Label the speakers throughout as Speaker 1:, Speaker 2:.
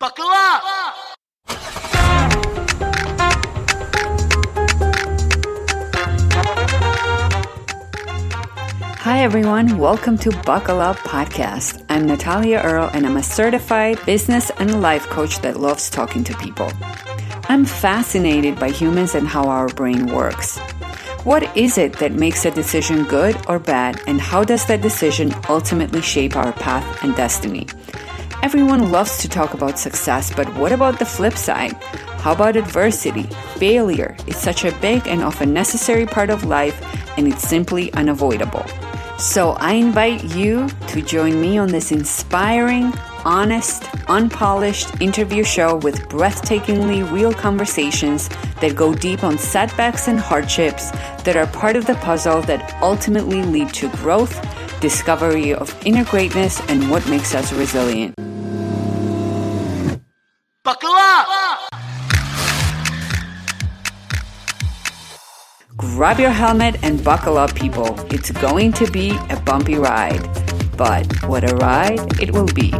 Speaker 1: Buckle up!
Speaker 2: Hi, everyone. Welcome to Buckle Up Podcast. I'm Natalia Earle, and I'm a certified business and life coach that loves talking to people. I'm fascinated by humans and how our brain works. What is it that makes a decision good or bad, and how does that decision ultimately shape our path and destiny? Everyone loves to talk about success, but what about the flip side? How about adversity, failure? It's such a big and often necessary part of life, and it's simply unavoidable. So I invite you to join me on this inspiring, honest, unpolished interview show with breathtakingly real conversations that go deep on setbacks and hardships that are part of the puzzle that ultimately lead to growth, discovery of inner greatness, and what makes us resilient.
Speaker 1: Buckle up!
Speaker 2: Grab your helmet and buckle up, people. It's going to be a bumpy ride. But what a ride it will be.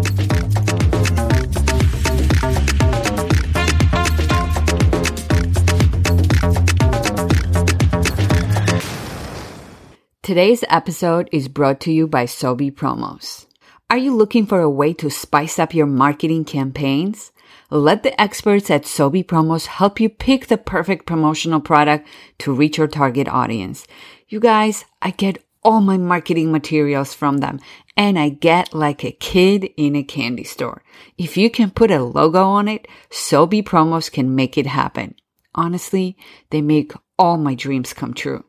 Speaker 2: Today's episode is brought to you by SOBE Promos. Are you looking for a way to spice up your marketing campaigns? Let the experts at SOBE Promos help you pick the perfect promotional product to reach your target audience. You guys, I get all my marketing materials from them and I get like a kid in a candy store. If you can put a logo on it, SOBE Promos can make it happen. Honestly, they make all my dreams come true.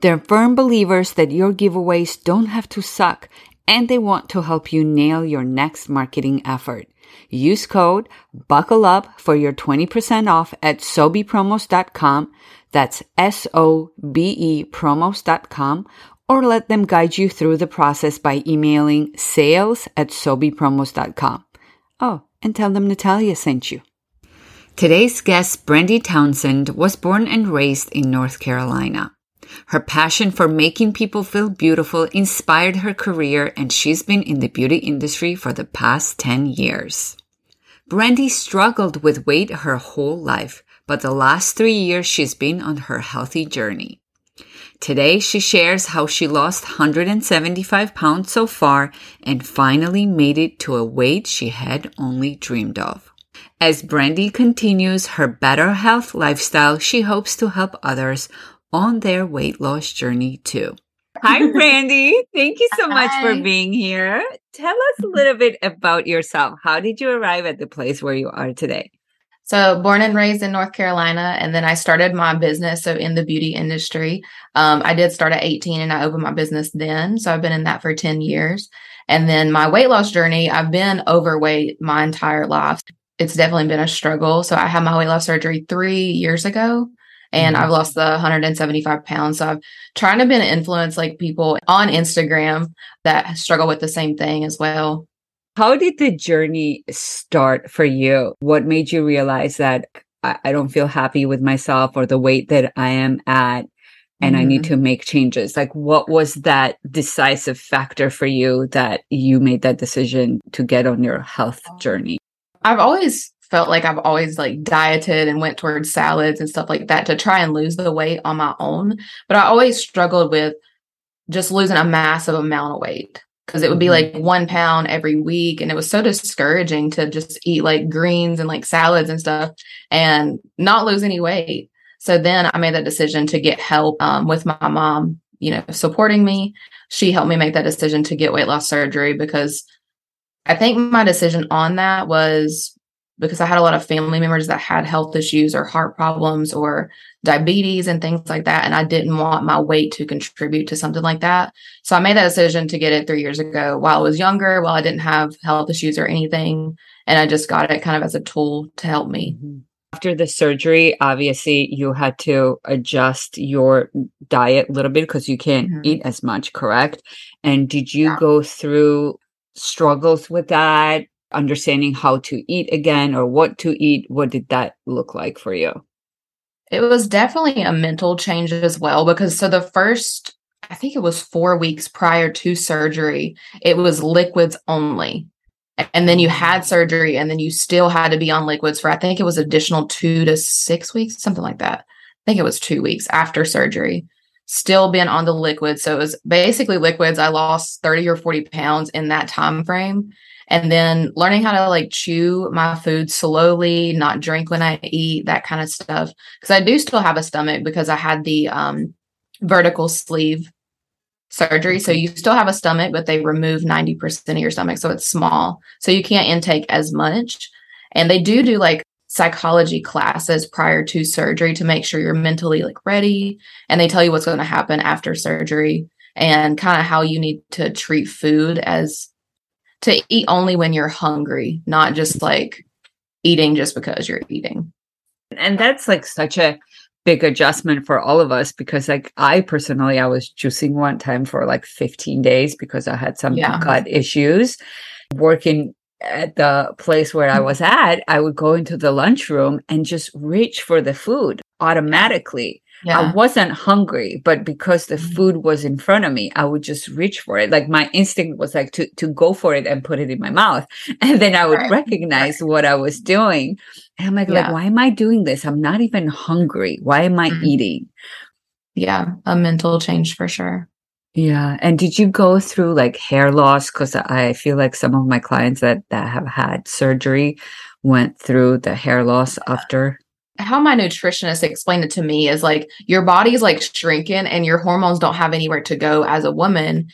Speaker 2: They're firm believers that your giveaways don't have to suck and they want to help you nail your next marketing effort. Use code buckle up for your 20% off at sobepromos.com. That's S-O-B-E promos.com or let them guide you through the process by emailing sales at sobepromos.com. Oh, and tell them Natalia sent you. Today's guest, Brandi Townsend, was born and raised in North Carolina. Her passion for making people feel beautiful inspired her career, and she's been in the beauty industry for the past 10 years. Brandi struggled with weight her whole life, but the last three years she's been on her healthy journey. Today, she shares how she lost 175 pounds so far and finally made it to a weight she had only dreamed of. As Brandi continues her better health lifestyle, she hopes to help others on their weight loss journey too. Hi, Brandi. Thank you so much for being here. Tell us a little bit about yourself. How did you arrive at the place where you are today?
Speaker 3: So, born and raised in North Carolina, and then I started my business. So, in the beauty industry, um, I did start at 18 and I opened my business then. So, I've been in that for 10 years. And then my weight loss journey, I've been overweight my entire life. It's definitely been a struggle. So, I had my weight loss surgery three years ago and mm-hmm. I've lost the 175 pounds. So I've trying to be an influence like people on Instagram that struggle with the same thing as well.
Speaker 2: How did the journey start for you? What made you realize that I, I don't feel happy with myself or the weight that I am at? and mm-hmm. I need mm-hmm. to make changes. Like, what was that decisive factor for you that you made that decision to get on your health journey?
Speaker 3: I've always felt like I've always like dieted and went towards salads and stuff like that to try and lose the weight on my own. But I always struggled with just losing a massive amount of weight because it would be mm-hmm. like one pound every week. And it was so discouraging to just eat like greens and like salads and stuff and not lose any weight. So then I made that decision to get help um, with my mom, you know, supporting me. She helped me make that decision to get weight loss surgery because I think my decision on that was because I had a lot of family members that had health issues or heart problems or diabetes and things like that. And I didn't want my weight to contribute to something like that. So I made that decision to get it three years ago while I was younger, while I didn't have health issues or anything. And I just got it kind of as a tool to help me.
Speaker 2: Mm-hmm. After the surgery, obviously you had to adjust your diet a little bit because you can't mm-hmm. eat as much, correct? And did you yeah. go through struggles with that? Understanding how to eat again or what to eat what did that look like for you?
Speaker 3: It was definitely a mental change as well because so the first i think it was 4 weeks prior to surgery it was liquids only. And then you had surgery and then you still had to be on liquids for i think it was additional two to six weeks something like that. I think it was two weeks after surgery still been on the liquids. So it was basically liquids. I lost 30 or 40 pounds in that time frame and then learning how to like chew my food slowly not drink when i eat that kind of stuff because i do still have a stomach because i had the um, vertical sleeve surgery. So you still have a stomach, but they remove 90% of your stomach. So it's small. So you can't intake as much. And they do do like psychology classes prior to surgery to make sure you're mentally like ready. And they tell you what's going to happen after surgery and kind of how you need to treat food as to eat only when you're hungry, not just like eating just because you're eating.
Speaker 2: And that's like such a big adjustment for all of us because like I personally I was juicing one time for like 15 days because I had some yeah. gut issues working at the place where I was at I would go into the lunchroom and just reach for the food automatically yeah. I wasn't hungry, but because the mm-hmm. food was in front of me, I would just reach for it. Like my instinct was like to to go for it and put it in my mouth. And then I would right. recognize right. what I was doing. And I'm like, yeah. like, why am I doing this? I'm not even hungry. Why am I mm-hmm. eating?
Speaker 3: Yeah, a mental change for sure.
Speaker 2: Yeah. And did you go through like hair loss? Because I feel like some of my clients that, that have had surgery went through the hair loss after
Speaker 3: how my nutritionist explained it to me is like your body's like shrinking and your hormones don't have anywhere to go as a woman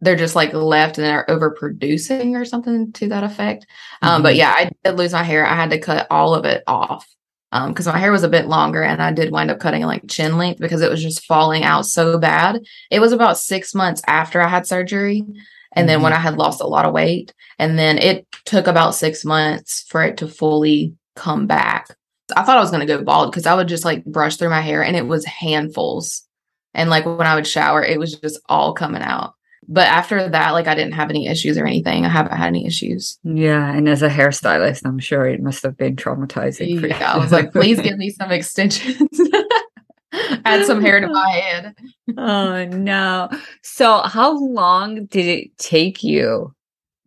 Speaker 3: they're just like left and they're overproducing or something to that effect mm-hmm. um, but mm-hmm. yeah i did lose my hair i had to cut all of it off because um, my hair was a bit longer and i did wind up cutting like chin length because it was just falling out so bad it was about six months after i had surgery and mm-hmm. then when mm-hmm. i had lost a lot of weight and then it took about six months for it to fully come back I thought I was going to go bald because I would just like brush through my hair and it was handfuls. And like when I would shower, it was just all coming out. But after that, like I didn't have any issues or anything. I haven't had any issues.
Speaker 2: Yeah. And as a hairstylist, I'm sure it must have been traumatizing.
Speaker 3: for Yeah, I was like, please give me some extensions. Add some hair to my head.
Speaker 2: oh no. So how long did it take you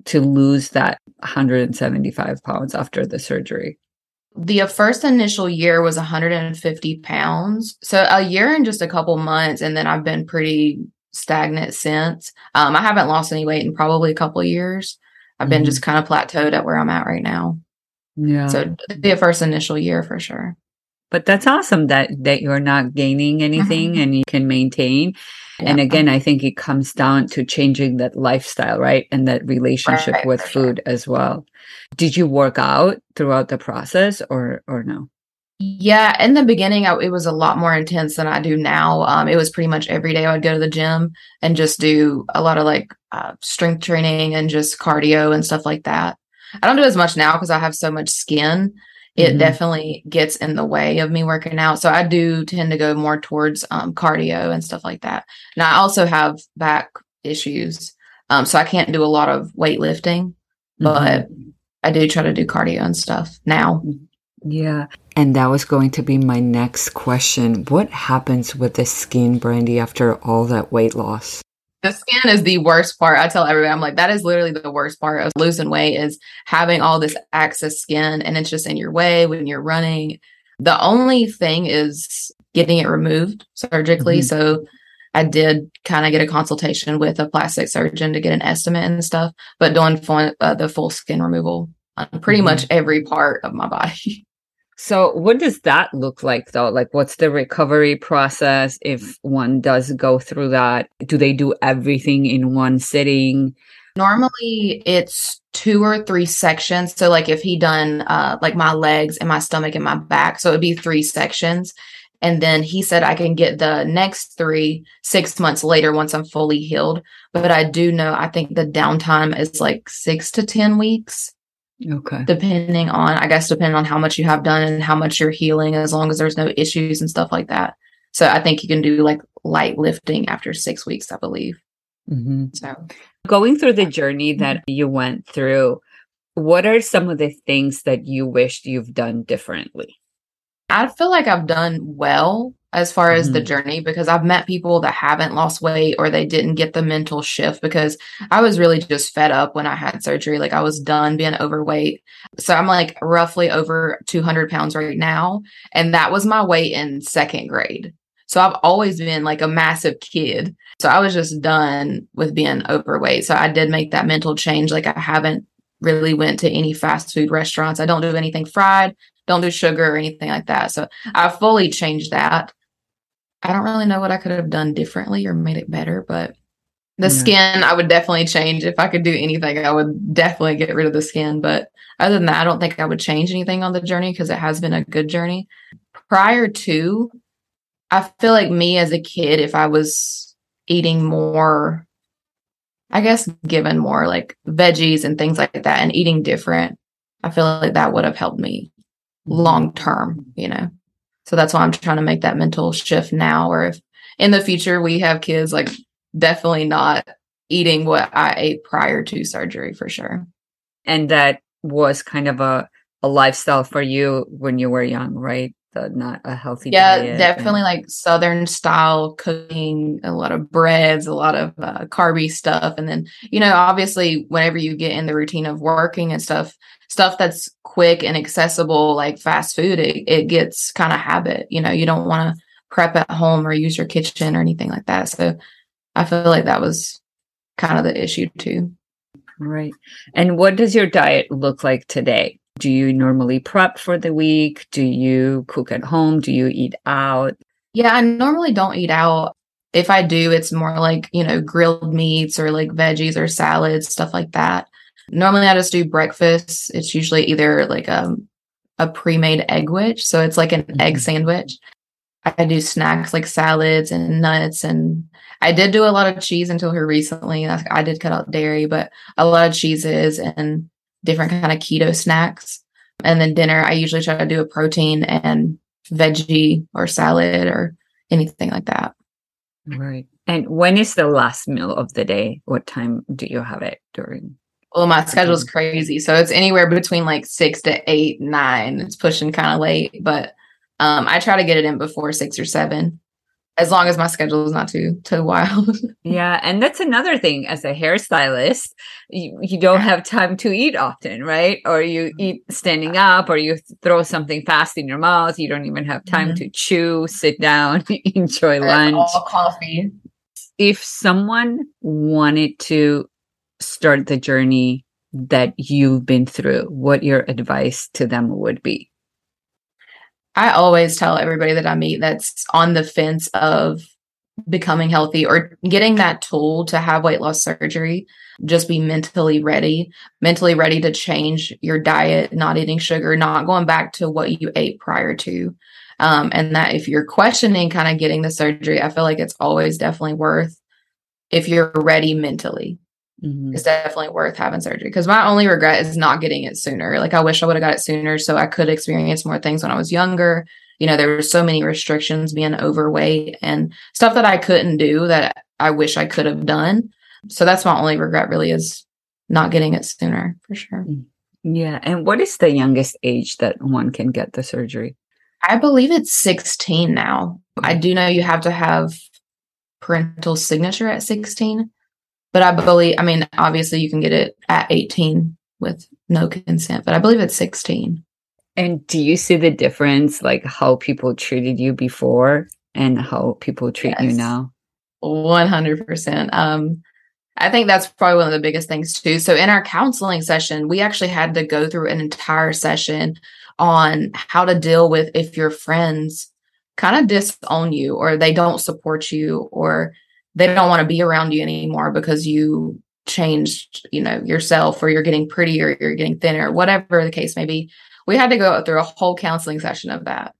Speaker 2: to lose that 175 pounds after the surgery?
Speaker 3: The first initial year was 150 pounds. So a year and just a couple months. And then I've been pretty stagnant since. Um, I haven't lost any weight in probably a couple years. I've mm-hmm. been just kind of plateaued at where I'm at right now. Yeah. So the first initial year for sure.
Speaker 2: But that's awesome that that you're not gaining anything mm-hmm. and you can maintain. Yeah. And again, I think it comes down to changing that lifestyle, right? And that relationship right, with food sure. as well. Did you work out throughout the process or or no?
Speaker 3: Yeah, in the beginning, I, it was a lot more intense than I do now. Um, it was pretty much every day I would go to the gym and just do a lot of like uh, strength training and just cardio and stuff like that. I don't do as much now because I have so much skin it mm-hmm. definitely gets in the way of me working out. So I do tend to go more towards um, cardio and stuff like that. And I also have back issues. Um, so I can't do a lot of weightlifting, but mm-hmm. I do try to do cardio and stuff now.
Speaker 2: Yeah. And that was going to be my next question. What happens with the skin, Brandi, after all that weight loss?
Speaker 3: The skin is the worst part. I tell everybody, I'm like, that is literally the worst part of losing weight is having all this excess skin and it's just in your way when you're running. The only thing is getting it removed surgically. Mm-hmm. So I did kind of get a consultation with a plastic surgeon to get an estimate and stuff, but doing full, uh, the full skin removal on pretty mm-hmm. much every part of my body.
Speaker 2: So, what does that look like though? Like, what's the recovery process if one does go through that? Do they do everything in one sitting?
Speaker 3: Normally, it's two or three sections. So, like, if he done uh, like my legs and my stomach and my back, so it'd be three sections. And then he said I can get the next three six months later once I'm fully healed. But I do know I think the downtime is like six to 10 weeks.
Speaker 2: Okay.
Speaker 3: Depending on, I guess, depending on how much you have done and how much you're healing, as long as there's no issues and stuff like that. So I think you can do like light lifting after six weeks, I believe.
Speaker 2: Mm-hmm. So going through the journey that mm-hmm. you went through, what are some of the things that you wished you've done differently?
Speaker 3: I feel like I've done well as far as mm-hmm. the journey because I've met people that haven't lost weight or they didn't get the mental shift because I was really just fed up when I had surgery. Like I was done being overweight. So I'm like roughly over 200 pounds right now. And that was my weight in second grade. So I've always been like a massive kid. So I was just done with being overweight. So I did make that mental change. Like I haven't really went to any fast food restaurants. I don't do anything fried, don't do sugar or anything like that. So I fully changed that. I don't really know what I could have done differently or made it better, but the yeah. skin I would definitely change. If I could do anything, I would definitely get rid of the skin. But other than that, I don't think I would change anything on the journey because it has been a good journey. Prior to, I feel like me as a kid, if I was eating more, I guess given more like veggies and things like that and eating different, I feel like that would have helped me mm-hmm. Long term, you know. So that's why I'm trying to make that mental shift now. Or if in the future we have kids, like definitely not eating what I ate prior to surgery for sure.
Speaker 2: And that was kind of a, a lifestyle for you when you were young, right? The, not a healthy
Speaker 3: yeah definitely and... like southern style cooking a lot of breads a lot of uh, carby stuff and then you know obviously whenever you get in the routine of working and stuff stuff that's quick and accessible, like fast food, it, it gets kind of habit. You know, you don't want to prep at home or use your kitchen or anything like that. So I feel like that was kind of the issue too.
Speaker 2: Right. And what does your diet look like today? Do you normally prep for the week? Do you cook at home? Do you eat out?
Speaker 3: Yeah, I normally don't eat out. If I do, it's more like, you know, grilled meats or like veggies or salads, stuff like that. Normally, I just do breakfast. It's usually either like a, um, a pre made egg which. So it's like an mm-hmm. egg sandwich. I do snacks like salads and nuts. And I did do a lot of cheese until here recently. I did cut out dairy, but a lot of cheeses and different kind of keto snacks. And then dinner, I usually try to do a protein and veggie or salad or anything like that.
Speaker 2: Right. And when is the last meal of the day? What time do you have it during?
Speaker 3: Well, my schedule's crazy. So it's anywhere between like six to eight, nine. It's pushing kind of late, but um, I try to get it in before six or seven, as long as my schedule is not too too wild.
Speaker 2: yeah, and that's another thing. As a hairstylist, you, you don't have time to eat often, right? Or you eat standing up, or you throw something fast in your mouth. You don't even have time mm-hmm. to chew, sit down, enjoy lunch,
Speaker 3: all coffee.
Speaker 2: If someone wanted to start the journey that you've been through, what your advice to them would be?
Speaker 3: I always tell everybody that I meet that's on the fence of becoming healthy or getting that tool to have weight loss surgery, just be mentally ready, mentally ready to change your diet, not eating sugar, not going back to what you ate prior to. Um, and that if you're questioning kind of getting the surgery, I feel like it's always definitely worth if you're ready mentally mm-hmm. it's definitely worth having surgery. Because my only regret is not getting it sooner. Like I wish I would have got it sooner so I could experience more things when I was younger. You know, there were so many restrictions being overweight and stuff that I couldn't do that I wish I could have done. So that's my only regret really is not getting it sooner for sure. Mm.
Speaker 2: Yeah. And what is the youngest age that one can get the surgery?
Speaker 3: I believe it's 16 now. I do know you have to have parental signature at 16. But I believe, I mean, obviously you can get it at 18 with no consent, but I believe it's 16.
Speaker 2: And do you see the difference, like how people treated you before and how people treat yes. you now?
Speaker 3: 100%. Um, I think that's probably one of the biggest things too. So in our counseling session, we actually had to go through an entire session on how to deal with if your friends kind of disown you or they don't support you or they don't want to be around you anymore because you changed, you know, yourself or you're getting prettier, you're getting thinner, whatever the case may be. We had to go through a whole counseling session of that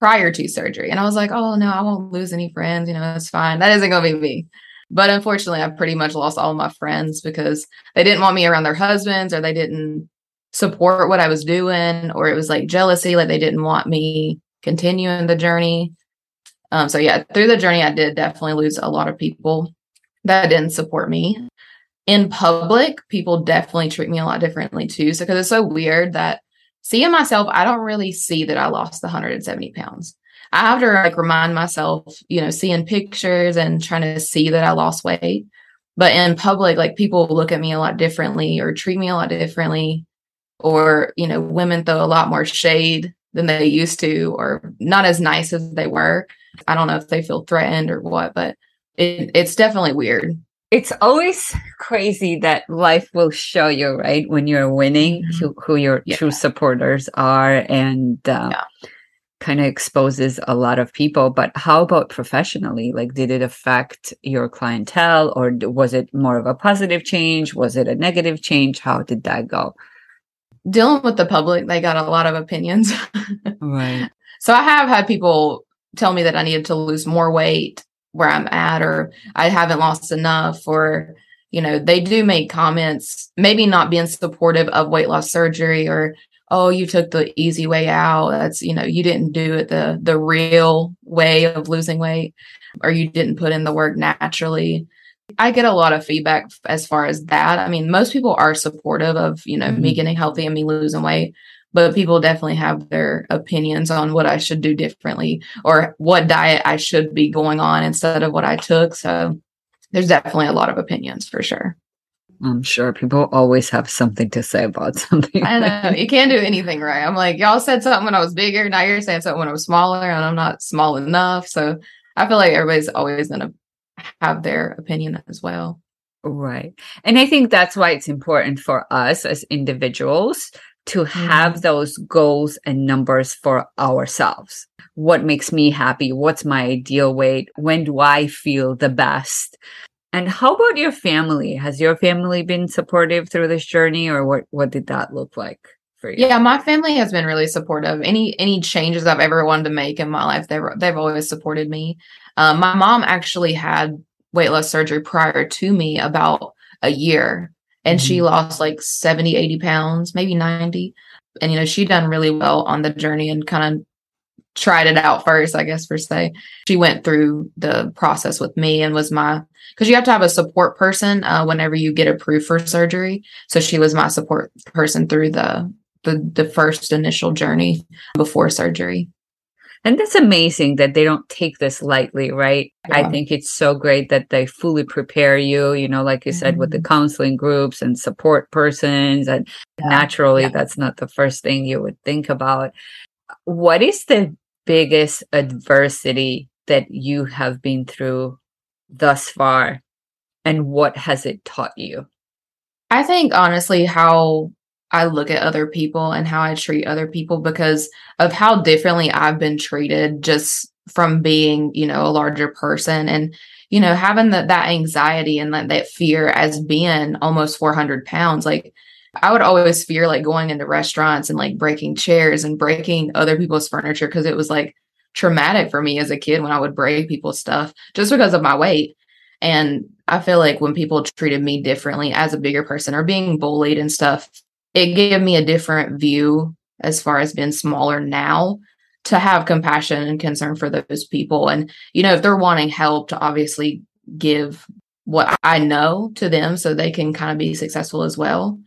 Speaker 3: prior to surgery. And I was like, oh no, I won't lose any friends. You know, it's fine. That isn't going to be me. But unfortunately, I've pretty much lost all my friends because they didn't want me around their husbands or they didn't support what I was doing, or it was like jealousy, like they didn't want me continuing the journey. Um, so yeah, through the journey, I did definitely lose a lot of people that didn't support me. In public, people definitely treat me a lot differently too. So because it's so weird that seeing myself, I don't really see that I lost the 170 pounds. I have to like remind myself, you know, seeing pictures and trying to see that I lost weight. But in public, like people look at me a lot differently or treat me a lot differently. Or, you know, women throw a lot more shade than they used to, or not as nice as they were. I don't know if they feel threatened or what, but it, it's definitely weird.
Speaker 2: It's always crazy that life will show you, right? When you're winning, mm-hmm. who, who, your yeah. true supporters are. And, uh, yeah kind of exposes a lot of people but how about professionally like did it affect your clientele or was it more of a positive change was it a negative change how did that go
Speaker 3: dealing with the public they got a lot of opinions
Speaker 2: right
Speaker 3: so i have had people tell me that i needed to lose more weight where i'm at or i haven't lost enough or you know they do make comments maybe not being supportive of weight loss surgery or oh you took the easy way out. That's you know you didn't do it the the real way of losing weight or you didn't put in the work naturally. I get a lot of feedback as far as that. I mean most people are supportive of you know mm-hmm. me getting healthy and me losing weight but people definitely have their opinions on what i should do differently or what diet i should be going on instead of what i took so there's definitely a lot of opinions for sure
Speaker 2: I'm sure people always have something to say about something.
Speaker 3: I know. You can't do anything right. I'm like, y'all said something when I was bigger. Now you're saying something when I was smaller, and I'm not small enough. So I feel like everybody's always going to have their opinion as well.
Speaker 2: Right. And I think that's why it's important for us as individuals to have mm-hmm. those goals and numbers for ourselves. What makes me happy? What's my ideal weight? When do I feel the best? And how about your family? Has your family been supportive through this journey or what what did that look like for you?
Speaker 3: Yeah, my family has been really supportive. Any any changes I've ever wanted to make in my life, they've they've always supported me. Um, my mom actually had weight loss surgery prior to me about a year and mm-hmm. she lost like 70 80 pounds maybe 90 and you know she done really well on the journey and kind of tried it out first, I guess, per se. She went through the process with me and was my, because you have to have a support person uh, whenever you get approved for surgery. So she was my support person through the, the, the first initial journey before surgery.
Speaker 2: And that's amazing that they don't take this lightly, right? Yeah. I think it's so great that they fully prepare you, you know, like you mm-hmm. said, with the mm-hmm. counseling groups and support persons. And yeah. naturally, yeah. that's not the first thing you would think about. What is the biggest adversity that you have been through thus far and what has it taught you?
Speaker 3: I think honestly how I look at other people and how I treat other people because of how differently I've been treated just from being, you know, a larger person and you know having that that anxiety and that, that fear as being almost 400 pounds like I would always fear like going into restaurants and like breaking chairs and breaking other people's furniture because it was like traumatic for me as a kid when I would break people's stuff just because of my weight. And I feel like when people treated me differently as a bigger person or being bullied and stuff, it gave me a different view as far as being smaller now to have compassion and concern for those people. And, you know, if they're wanting help to obviously give what I know to them so they can kind of be successful as well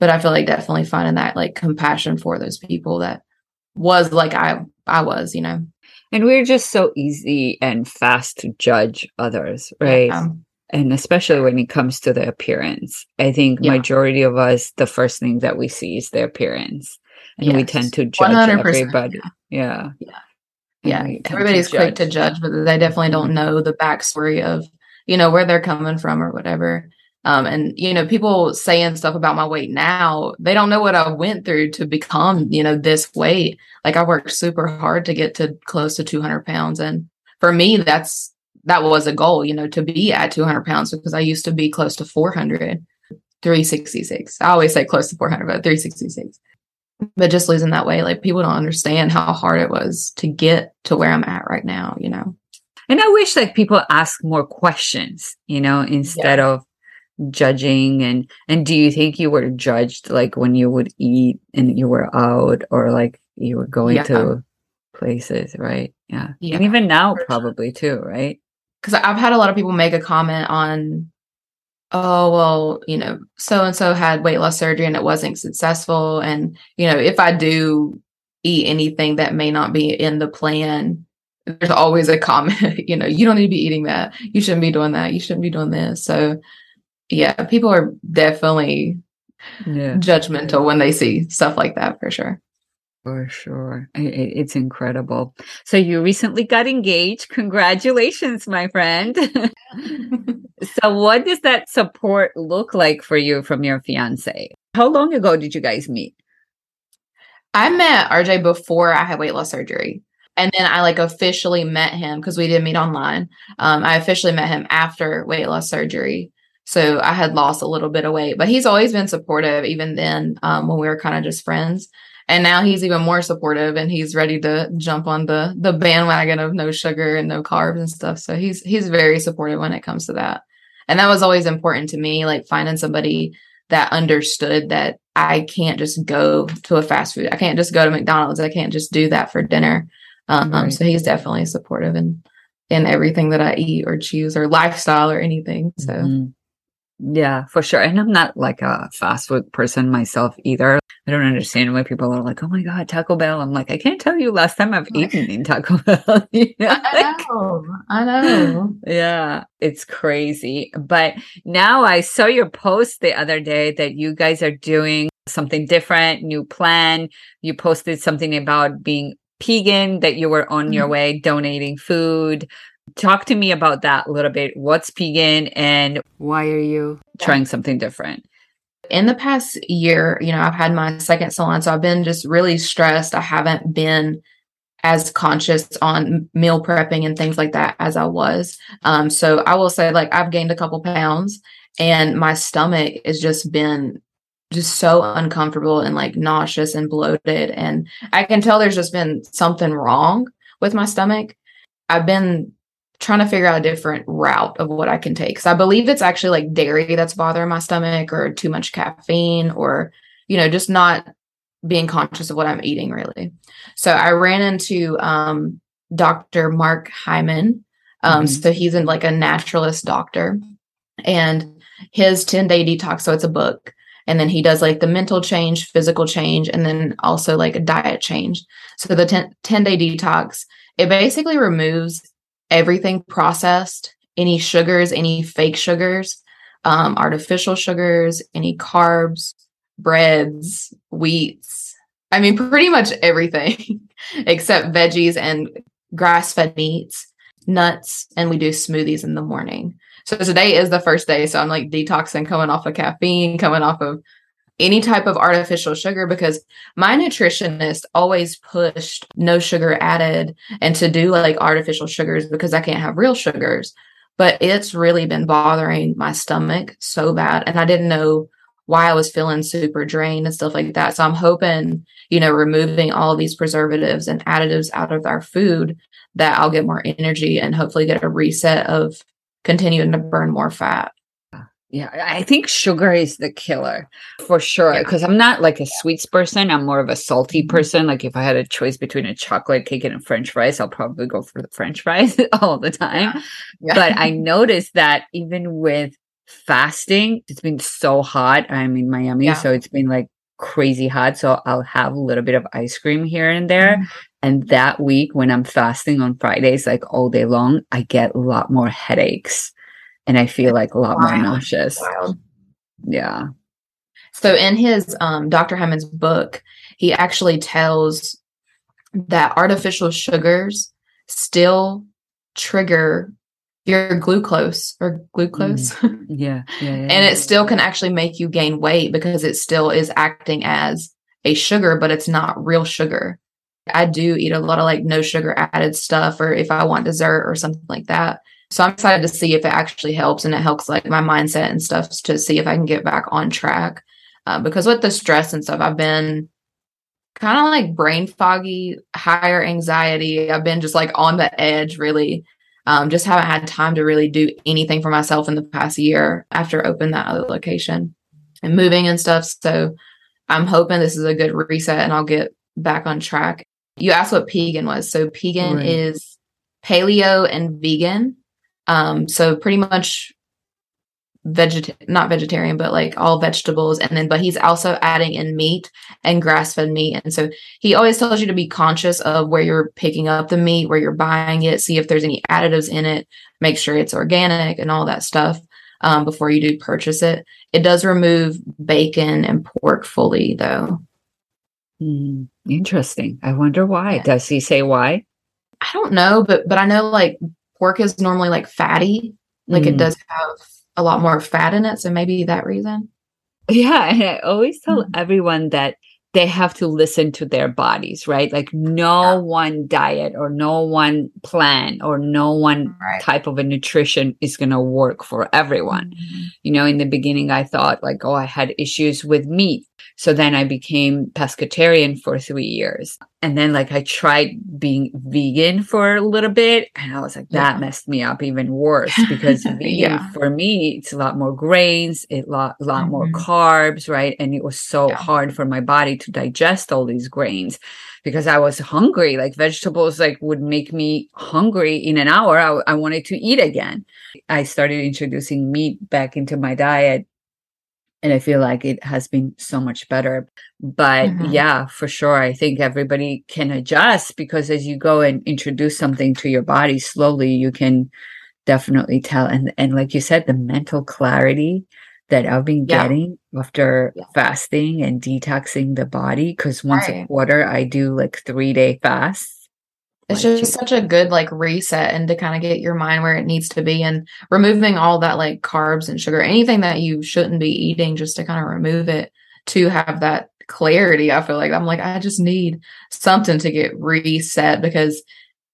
Speaker 3: but I feel like definitely finding that like compassion for those people that was like I I was, you know.
Speaker 2: And we're just so easy and fast to judge others, right? Yeah. And especially when it comes to the appearance. I think yeah. majority of us the first thing that we see is their appearance. And yes. we tend to judge 100%. everybody. Yeah.
Speaker 3: Yeah. Yeah. Everybody's to quick to judge, but they definitely don't mm-hmm. know the backstory of, you know, where they're coming from or whatever. Um, and you know, people saying stuff about my weight now, they don't know what I went through to become, you know, this weight. Like I worked super hard to get to close to 200 pounds. And for me, that's, that was a goal, you know, to be at 200 pounds because I used to be close to 400, 366. I always say close to 400, but 366. But just losing that weight, like people don't understand how hard it was to get to where I'm at right now, you know.
Speaker 2: And I wish like people ask more questions, you know, instead yeah. of judging and and do you think you were judged like when you would eat and you were out or like you were going yeah. to places right yeah. yeah and even now probably too right
Speaker 3: because i've had a lot of people make a comment on oh well you know so and so had weight loss surgery and it wasn't successful and you know if i do eat anything that may not be in the plan there's always a comment you know you don't need to be eating that. You shouldn't be doing that. You shouldn't be doing this. So yeah people are definitely yeah. judgmental when they see stuff like that for sure
Speaker 2: for sure. It's incredible. So you recently got engaged. Congratulations, my friend. so what does that support look like for you from your fiance? How long ago did you guys meet?
Speaker 3: I met RJ before I had weight loss surgery. And then I like officially met him because we didn't meet online. Um, I officially met him after weight loss surgery. So I had lost a little bit of weight, but he's always been supportive, even then um, when we were kind of just friends and now he's even more supportive and he's ready to jump on the the bandwagon of no sugar and no carbs and stuff so he's he's very supportive when it comes to that and that was always important to me like finding somebody that understood that i can't just go to a fast food i can't just go to mcdonald's i can't just do that for dinner um, right. so he's definitely supportive in in everything that i eat or choose or lifestyle or anything so mm-hmm.
Speaker 2: Yeah, for sure. And I'm not like a fast food person myself either. I don't understand why people are like, oh my God, Taco Bell. I'm like, I can't tell you last time I've eaten in Taco Bell.
Speaker 3: you know? I know. I know.
Speaker 2: Yeah, it's crazy. But now I saw your post the other day that you guys are doing something different, new plan. You posted something about being Pegan, that you were on mm-hmm. your way donating food Talk to me about that a little bit. What's Pegan and why are you trying something different?
Speaker 3: In the past year, you know, I've had my second salon, so I've been just really stressed. I haven't been as conscious on meal prepping and things like that as I was. Um, so I will say, like, I've gained a couple pounds and my stomach has just been just so uncomfortable and like nauseous and bloated. And I can tell there's just been something wrong with my stomach. I've been trying to figure out a different route of what I can take. Cause I believe it's actually like dairy that's bothering my stomach or too much caffeine or, you know, just not being conscious of what I'm eating really. So I ran into um, Dr. Mark Hyman. Um, mm-hmm. So he's in like a naturalist doctor and his 10 day detox. So it's a book. And then he does like the mental change, physical change, and then also like a diet change. So the 10, 10 day detox, it basically removes everything processed, any sugars, any fake sugars, um, artificial sugars, any carbs, breads, wheats. I mean, pretty much everything except veggies and grass fed meats, nuts, and we do smoothies in the morning. So today is the first day. So I'm like detoxing, coming off of caffeine, coming off of any type of artificial sugar because my nutritionist always pushed no sugar added and to do like artificial sugars because I can't have real sugars. But it's really been bothering my stomach so bad. And I didn't know why I was feeling super drained and stuff like that. So I'm hoping, you know, removing all these preservatives and additives out of our food that I'll get more energy and hopefully get a reset of continuing to burn more fat.
Speaker 2: Yeah, I think sugar is the killer for sure. Because yeah. I'm not like a sweets person. I'm more of a salty mm-hmm. person. Like if I had a choice between a chocolate cake and a French fries, I'll probably go for the French fries all the time. Yeah. Yeah. But I noticed that even with fasting, it's been so hot. I'm in Miami, so it's been like crazy hot. So I'll have a little bit of ice cream here and there. Mm-hmm. And that week when I'm fasting on Fridays, like all day long, I get a lot more headaches and I feel like a lot more nauseous. Wild. Yeah.
Speaker 3: So in his um, Dr. Hyman's book, he actually tells that artificial sugars still trigger your glucose or glucose.
Speaker 2: Mm. Yeah, yeah, yeah,
Speaker 3: and it still can actually make you gain weight because it still is acting as a sugar, but it's not real sugar. I do eat a lot of like no sugar added stuff, or if I want dessert or something like that. So I'm excited to see if it actually helps and it helps like my mindset and stuff to see if I can get back on track. Uh, because with the stress and stuff, I've been kind of like brain foggy, higher anxiety. I've been just like on the edge, really. Um, just haven't had time to really do anything for myself in the past year after opening that other location and moving and stuff. So I'm hoping this is a good reset and I'll get back on track. You asked what Pegan was. So Pegan right. is paleo and vegan. Um, so pretty much veget not vegetarian but like all vegetables. And then but he's also adding in meat and grass-fed meat. And so he always tells you to be conscious of where you're picking up the meat where you're buying it see if there's any additives in it make sure it's organic and all that stuff um, before you do purchase it. It does remove bacon and pork fully though.
Speaker 2: Mm, interesting. I wonder why. Yeah. does he say why?
Speaker 3: I don't know but but i know like pork is normally like fatty like mm. it does have a lot more fat in it. So maybe that reason.
Speaker 2: Yeah. And I always tell mm-hmm. everyone that they have to listen to their bodies, right? Like no yeah. one diet or no one plan or no one right. type of a nutrition is going to work for everyone. Mm-hmm. You know, in the beginning, I thought like, oh, I had issues with meat. So then I became pescatarian for three years. And then like I tried being vegan for a little bit and I was like, that yeah. messed me up even worse because vegan yeah. for me, it's a lot more grains, a lot, lot mm-hmm. more carbs, right? And it was so yeah. hard for my body to digest all these grains because I was hungry. Like vegetables like would make me hungry in an hour. I, I wanted to eat again. I started introducing meat back into my diet and I feel like it has been so much better. But mm-hmm. yeah, for sure, I think everybody can adjust because as you go and introduce something to your body slowly, you can definitely tell. And and like you said, the mental clarity that I've been yeah. getting after yeah. fasting and detoxing the body. Because once right. a quarter, I do like three day fasts
Speaker 3: it's just such a good like reset and to kind of get your mind where it needs to be and removing all that like carbs and sugar, anything that you shouldn't be eating, just to kind of remove it to have that clarity. I feel like I'm like, I just need something to get reset because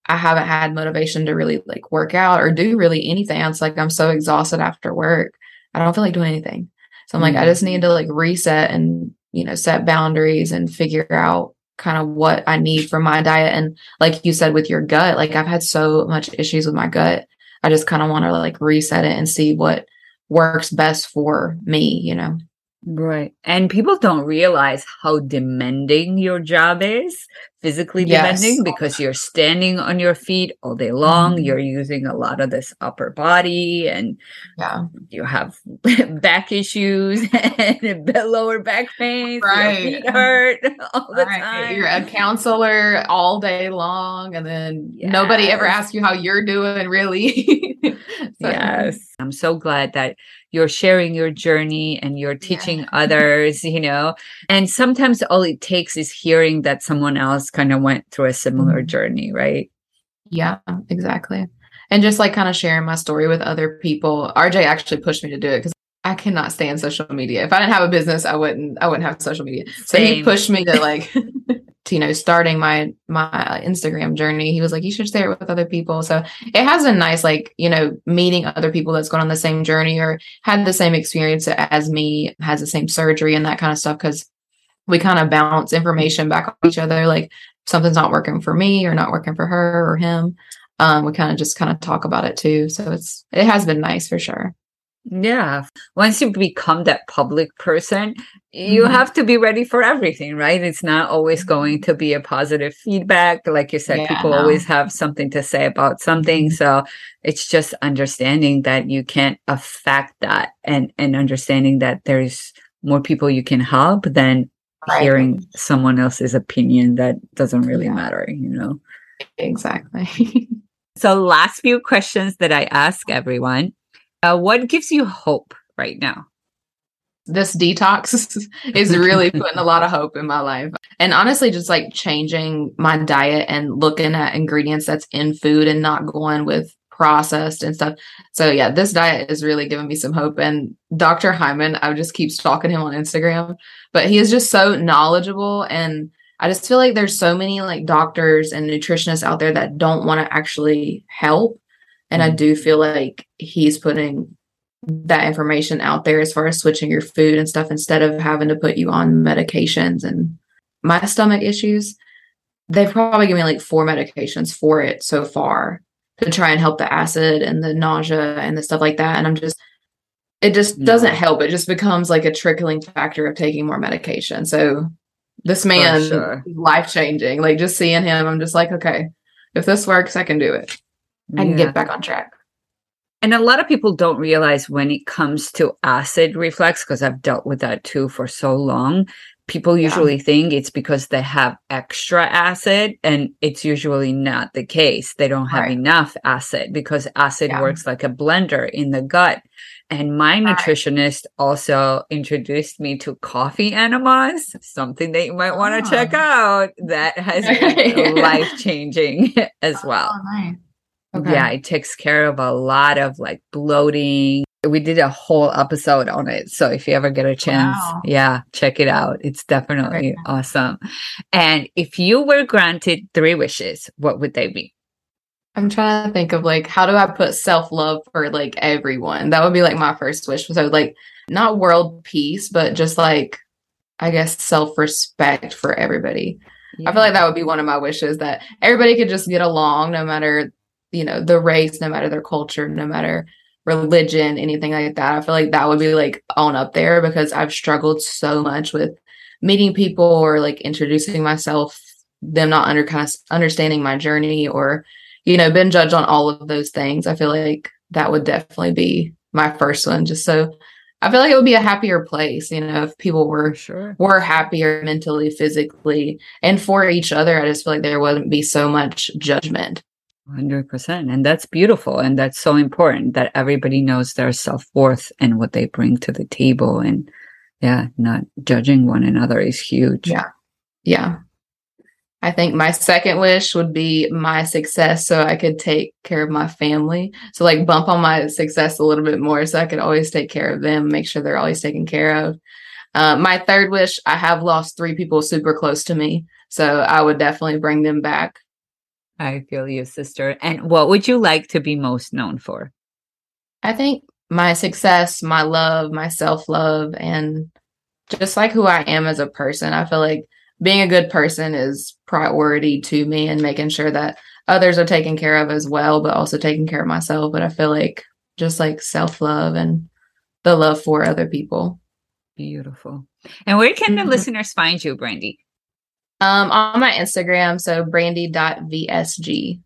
Speaker 3: I haven't had motivation to really like work out or do really anything. It's like I'm so exhausted after work. I don't feel like doing anything. So I'm mm-hmm. like, I just need to like reset and, you know, set boundaries and figure out kind of what I need for my diet. And like you said with your gut, like I've had so much issues with my gut. I just kind of want to like reset it and see what works best for me, you know.
Speaker 2: Right. And people don't realize how demanding your job is, physically demanding, yes. because you're standing on your feet all day long. Mm-hmm. You're using a lot of this upper body and
Speaker 3: yeah.
Speaker 2: you have back issues and lower back pain.
Speaker 3: Right.
Speaker 2: Your feet hurt all the right. time.
Speaker 3: You're a counselor all day long. And then yes. nobody ever asks you how you're doing, really.
Speaker 2: so. Yes. I'm so glad that you're sharing your journey and you're teaching yeah. others, you know. And sometimes all it takes is hearing that someone else kind of went through a similar mm-hmm. journey, right?
Speaker 3: Yeah, exactly. And just like kind of sharing my story with other people. RJ actually pushed me to do it because I cannot stand social media. If I didn't have a business, I wouldn't I wouldn't have social media. So Same. he pushed me to like to, you know, starting my my Instagram journey. He was like, you should share it with other people. So it has been nice, like, you know, meeting other people that's gone on the same journey or had the same experience as me, has the same surgery and that kind of stuff. Cause we kind of bounce information back on each other. Like something's not working for me or not working for her or him. Um, we kind of just kind of talk about it too. So it's it has been nice for sure.
Speaker 2: Yeah. Once you become that public person, you mm-hmm. have to be ready for everything, right? It's not always going to be a positive feedback. Like you said, yeah, people no. always have something to say about something. Mm-hmm. So it's just understanding that you can't affect that and, and understanding that there's more people you can help than right. hearing someone else's opinion that doesn't really yeah. matter, you know?
Speaker 3: Exactly.
Speaker 2: so last few questions that I ask everyone uh, what gives you hope right now?
Speaker 3: This detox is really putting a lot of hope in my life. And honestly, just like changing my diet and looking at ingredients that's in food and not going with processed and stuff. So yeah, this diet is really giving me some hope. And Dr. Hyman, I just keep stalking him on Instagram, but he is just so knowledgeable. And I just feel like there's so many like doctors and nutritionists out there that don't want to actually help. And I mm-hmm. do feel like he's putting that information out there as far as switching your food and stuff instead of having to put you on medications and my stomach issues. They've probably given me like four medications for it so far to try and help the acid and the nausea and the stuff like that. And I'm just, it just doesn't help. It just becomes like a trickling factor of taking more medication. So this man, sure. life changing. Like just seeing him, I'm just like, okay, if this works, I can do it. I can get back on track.
Speaker 2: And a lot of people don't realize when it comes to acid reflux, because I've dealt with that too for so long. People usually yeah. think it's because they have extra acid, and it's usually not the case. They don't have right. enough acid because acid yeah. works like a blender in the gut. And my right. nutritionist also introduced me to coffee enemas, something that you might want to oh. check out that has been life changing as oh, well. Nice. Okay. Yeah, it takes care of a lot of like bloating. We did a whole episode on it. So if you ever get a chance, wow. yeah, check it out. It's definitely awesome. And if you were granted three wishes, what would they be?
Speaker 3: I'm trying to think of like how do I put self love for like everyone? That would be like my first wish. So like not world peace, but just like I guess self respect for everybody. Yeah. I feel like that would be one of my wishes that everybody could just get along no matter you know the race no matter their culture no matter religion anything like that i feel like that would be like on up there because i've struggled so much with meeting people or like introducing myself them not under kind of understanding my journey or you know been judged on all of those things i feel like that would definitely be my first one just so i feel like it would be a happier place you know if people were sure. were happier mentally physically and for each other i just feel like there wouldn't be so much judgment
Speaker 2: 100%. And that's beautiful. And that's so important that everybody knows their self worth and what they bring to the table. And yeah, not judging one another is huge.
Speaker 3: Yeah. Yeah. I think my second wish would be my success so I could take care of my family. So, like, bump on my success a little bit more so I could always take care of them, make sure they're always taken care of. Uh, my third wish I have lost three people super close to me. So, I would definitely bring them back
Speaker 2: I feel you, sister. And what would you like to be most known for?
Speaker 3: I think my success, my love, my self love, and just like who I am as a person. I feel like being a good person is priority to me and making sure that others are taken care of as well, but also taking care of myself. But I feel like just like self love and the love for other people.
Speaker 2: Beautiful. And where can the mm-hmm. listeners find you, Brandi?
Speaker 3: Um, on my Instagram, so brandi.vsg.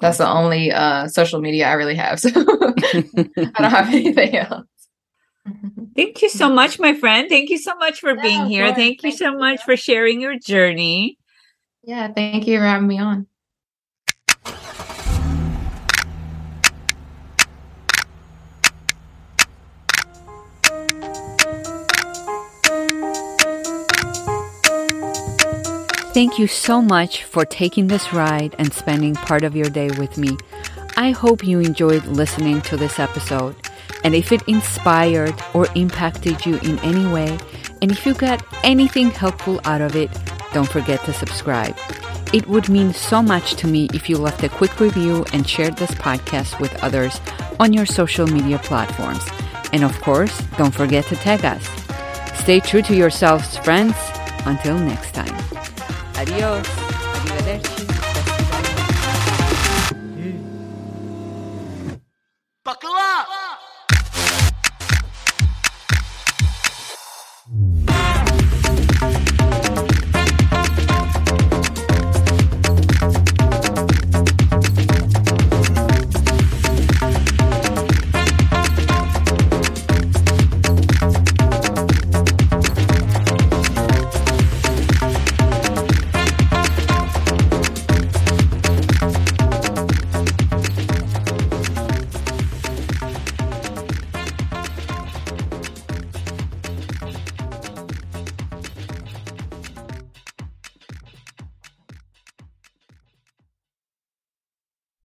Speaker 3: That's the only uh social media I really have. So I don't have anything else.
Speaker 2: Thank you so much, my friend. Thank you so much for being here. Thank you so you. much for sharing your journey.
Speaker 3: Yeah, thank you for having me on.
Speaker 2: Thank you so much for taking this ride and spending part of your day with me. I hope you enjoyed listening to this episode. And if it inspired or impacted you in any way, and if you got anything helpful out of it, don't forget to subscribe. It would mean so much to me if you left a quick review and shared this podcast with others on your social media platforms. And of course, don't forget to tag us. Stay true to yourselves, friends. Until next time. Adiós.